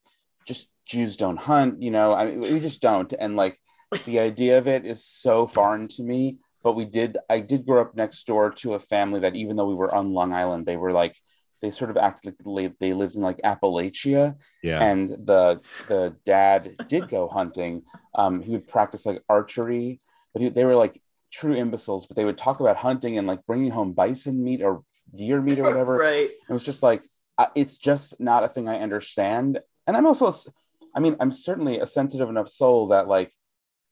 just Jews don't hunt. You know, I mean, we just don't. And like, the idea of it is so foreign to me. But we did, I did grow up next door to a family that even though we were on Long Island, they were like, they sort of acted like they lived in like Appalachia Yeah. and the the dad did go hunting. Um, he would practice like archery, but he, they were like true imbeciles. But they would talk about hunting and like bringing home bison meat or deer meat or whatever. right. It was just like I, it's just not a thing I understand. And I'm also, I mean, I'm certainly a sensitive enough soul that like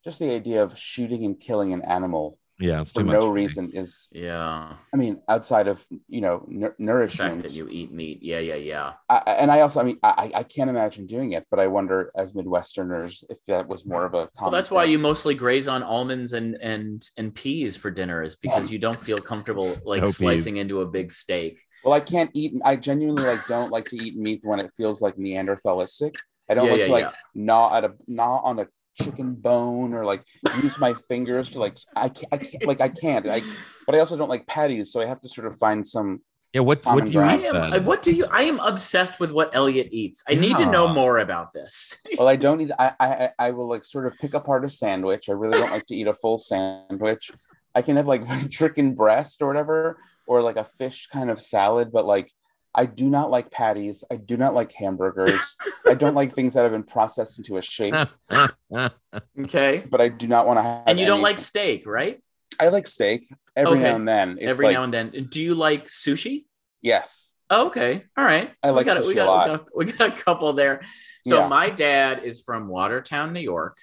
just the idea of shooting and killing an animal yeah. It's for too much. no for me. reason is, Yeah. I mean, outside of you know nour- The fact nourishment. that you eat meat. Yeah, yeah, yeah. I, I- and I also, I mean, I, I can't imagine doing it, but I wonder, as Midwesterners, if that was more of a. Well, common that's why you mostly graze on almonds and and and peas for dinner, is because you don't feel comfortable like No peas. slicing into a big steak. Well, I can't eat. I genuinely like don't like to eat meat when it feels like Neanderthalistic. I don't Yeah, like yeah, to like yeah. gnaw at a gnaw on a chicken bone or like use my fingers to like I can't, I can't like I can't. I but I also don't like patties, so I have to sort of find some. Yeah. What Common What do you ground. I am. then? What do you? I am obsessed with what Elliot eats. I need to know more about this. Well, I don't need I I I will like sort of pick apart a sandwich. I really don't like to eat a full sandwich. I can have like chicken breast or whatever, or like a fish kind of salad, but like. I do not like patties. I do not like hamburgers. I don't like things that have been processed into a shape, okay. but I do not want to have. And you don't any- like steak, right? I like steak every Okay. now and then. It's Every like- now and then. Do you like sushi? Yes. Oh, okay. All right. I like we got, sushi we a lot. We got, we got a couple there. So Yeah. my dad is from Watertown, New York,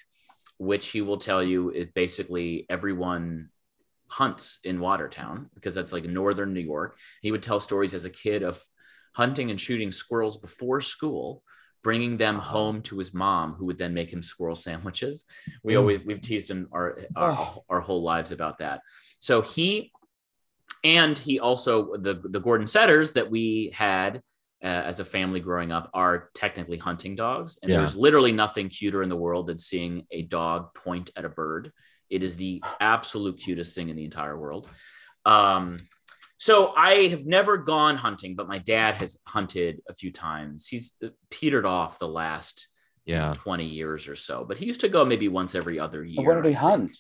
which he will tell you is basically everyone hunts in Watertown because that's like northern New York. He would tell stories as a kid of hunting and shooting squirrels before school, bringing them home to his mom, who would then make him squirrel sandwiches. We always we've teased him our our, Oh. our whole lives about that. So he and he also the the Gordon Setters that we had uh, as a family growing up are technically hunting dogs, and Yeah. there's literally nothing cuter in the world than seeing a dog point at a bird. It is the absolute cutest thing in the entire world. Um, so I have never gone hunting, but my dad has hunted a few times. He's petered off the last Yeah. 20 years or so, but he used to go maybe once every other year. What did he hunt?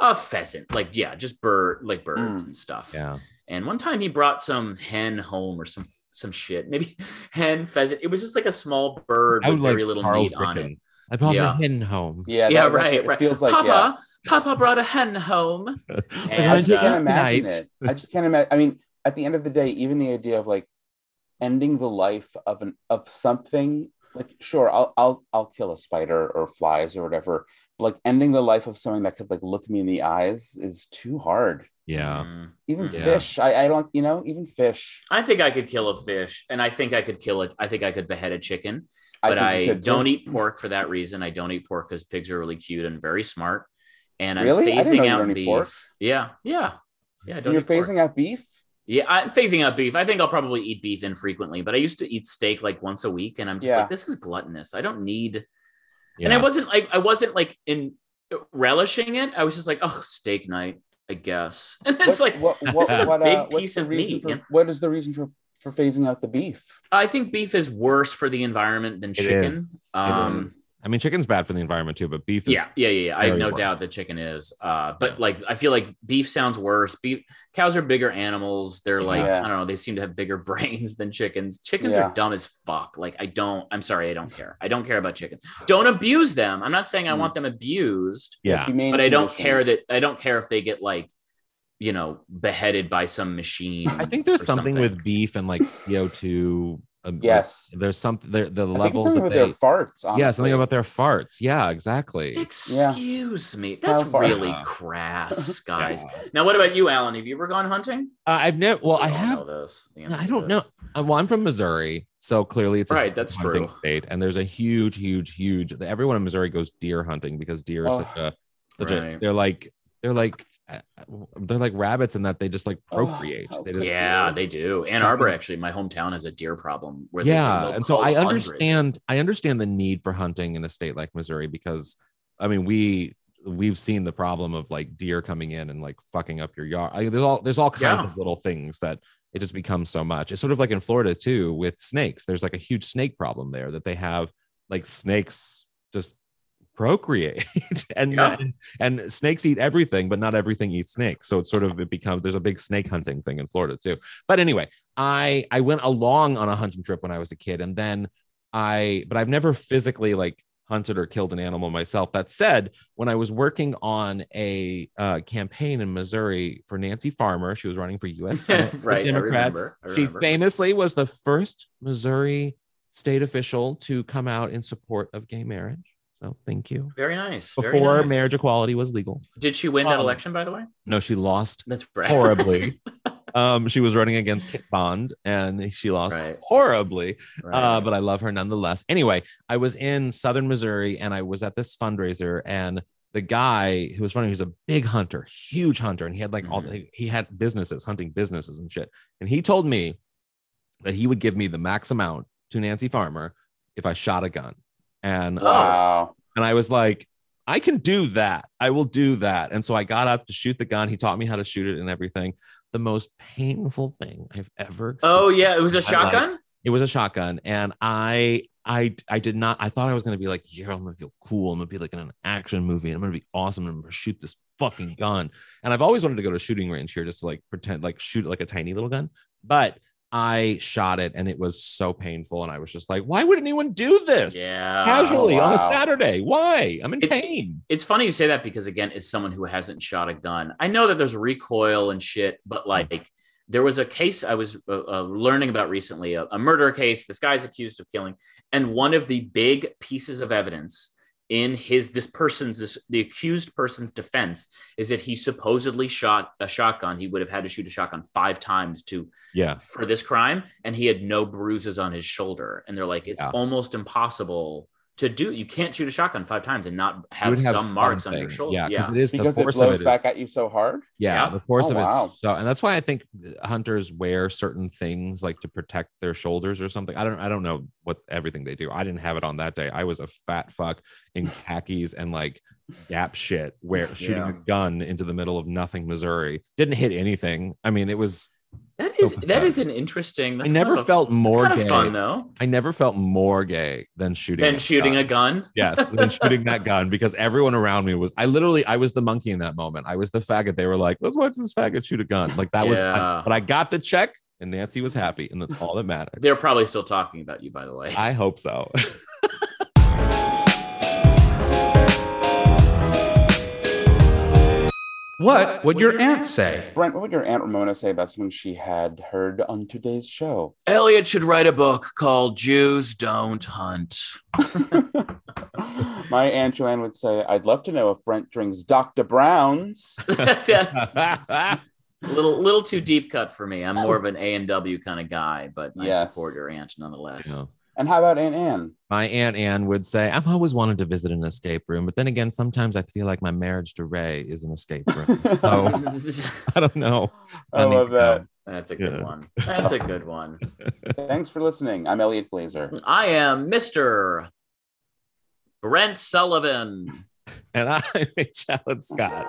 A pheasant, like yeah, just bird, like birds Mm. and stuff. Yeah. And one time he brought some hen home or some some shit, maybe hen pheasant. It was just like a small bird I with would like very little Charles meat on it. I brought Yeah. my hen home. Yeah. Yeah, that- that's- right, It right. feels like Papa, yeah. Papa brought a hen home. I just can't imagine it. I just can't imagine. I mean, at the end of the day, even the idea of like ending the life of an of something like sure, I'll I'll I'll kill a spider or flies or whatever. But like ending the life of something that could like look me in the eyes is too hard. Yeah. mm. Even Yeah. fish, I, I don't, you know, even fish. I think I could kill a fish, and I think I could kill it. I think I could behead a chicken, but think I, don't too. eat pork for that reason. I don't eat pork because pigs are really cute and very smart. And I'm Really? I didn't know phasing out beef. pork. Yeah, yeah, yeah. I don't You're eat pork. phasing out beef. Yeah, I'm phasing out beef. I think I'll probably eat beef infrequently, but I used to eat steak like once a week, and I'm just Yeah. like, this is gluttonous. I don't need. Yeah. And I wasn't like I wasn't like in relishing it. I was just like, oh, steak night, I guess. And it's What- like what, what, this is a what, big uh, what's piece the of reason meat. for- you? What is the reason for for phasing out the beef? I think beef is worse for the environment than It chicken. is. Um, I mean, chicken's bad for the environment too, but beef is. yeah, yeah, yeah, yeah. I have no worse. doubt that chicken is. Uh, but like, I feel like beef sounds worse. Beef cows are bigger animals. They're like, Yeah. I don't know. They seem to have bigger brains than chickens. Chickens Yeah. are dumb as fuck. Like, I don't. I'm sorry, I don't care. I don't care about chickens. Don't abuse them. I'm not saying I Mm. want them abused, Yeah. But I don't care that. I don't care if they get like, you know, beheaded by some machine. I think there's or something, with beef and like CO2 um, like, Yes. there's something there the I levels something that with their they farts. yeah something about their farts yeah exactly Excuse me. That's How really Yeah. crass, guys. Now, what about you, Alan? Have you ever gone hunting? uh, i've never well i We have know this. the No, answer I don't know. Uh, Well, I'm from Missouri, so clearly it's Right, huge that's true. State, and there's a huge, huge, huge. Everyone in Missouri goes deer hunting because deer is Oh, such a, such a. right. They're like, they're like, Uh, they're like rabbits in that they just like Oh, procreate. how they just, Yeah, they do. Ann Arbor, actually, my hometown has a deer problem. Where yeah, can and so cull I hundreds. understand. I understand the need for hunting in a state like Missouri because, I mean, we we've seen the problem of like deer coming in and like fucking up your yard. I, there's all there's all kinds Yeah. of little things that it just becomes so much. It's sort of like in Florida too with snakes. There's like a huge snake problem there that they have like snakes just procreate and Yeah. and, and snakes eat everything but not everything eats snakes so it's sort of it becomes there's a big snake hunting thing in florida too but anyway i i went along on a hunting trip when i was a kid and then i but i've never physically like hunted or killed an animal myself that said when i was working on a uh, campaign in missouri for nancy farmer she was running for us Senate right, I democrat remember. I she famously was the first Missouri state official to come out in support of gay marriage. So thank you. Very nice. very Before nice. marriage equality was legal. Did she win that Um, election, by the way? No, she lost That's right. horribly. um, she was running against Kit Bond and she lost Right. horribly. Right. Uh, but I love her nonetheless. Anyway, I was in southern Missouri and I was at this fundraiser and the guy who was running, he was a big hunter, huge hunter, and he had like all Mhm. he had businesses, hunting businesses and shit. And he told me that he would give me the max amount to Nancy Farmer if I shot a gun. And uh, Wow. and I was like, I can do that. I will do that. And so I got up to shoot the gun. He taught me how to shoot it and everything. The most painful thing I've ever oh yeah, it was a I like- shotgun. it was a shotgun and i i i did not i thought i was going to be like yeah i'm going to feel cool i'm going to be like in an action movie i'm going to be awesome and i'm going to shoot this fucking gun and i've always wanted to go to a shooting range here just to like pretend like shoot like a tiny little gun but i shot it and it was so painful and i was just like why would anyone do this Yeah. casually Oh, on a saturday? Why? I'm in It- pain. It's funny you say that because again, as someone who hasn't shot a gun, I know that there's recoil and shit, but like there was a case I was uh, uh, learning about recently, a, a murder case. This guy's accused of killing, and one of the big pieces of evidence in his this person's this the accused person's defense is that he supposedly shot a shotgun. He would have had to shoot a shotgun five times to yeah for this crime, and he had no bruises on his shoulder. And they're like, it's Yeah. almost impossible to do. You can't shoot a shotgun five times and not have, have some marks on your something. shoulder. yeah Yeah, because it is the Because it force blows of it back is- at you so hard. yeah, Yeah. the force Oh, of it wow. so and that's why i think hunters wear certain things like to protect their shoulders or something i don't i don't know what everything they do i didn't have it on that day i was a fat fuck in khakis and like gap shit where shooting Yeah. a gun into the middle of nothing missouri didn't hit anything i mean it was that is that is an interesting. I never kind of felt more gay fun though i never felt more gay than shooting than a shooting gun. a gun. yes than shooting that gun because everyone around me was i literally i was the monkey in that moment i was the faggot they were like let's watch this faggot shoot a gun like that was Yeah. but i got the check and nancy was happy and that's all that mattered They're probably still talking about you, by the way. i hope so What would your aunt say? Brent, what would your Aunt Ramona say about something she had heard on today's show? Elliot should write a book called "Jews Don't Hunt." My Aunt Joanne would say, I'd love to know if Brent drinks Dr. Brown's. yeah, little little too deep cut for me. I'm more of an A and W kind of guy, but I Yes. support your aunt nonetheless. Yeah. And how about Aunt Anne? my aunt anne would say i've always wanted to visit an escape room but then again sometimes i feel like my marriage to ray is an escape room so i don't know I love that. That's a good Yeah. one. That's a good one. Thanks for listening. I'm Elliot Glazer. I am Mr. Brent Sullivan. and i'm H. Alan Scott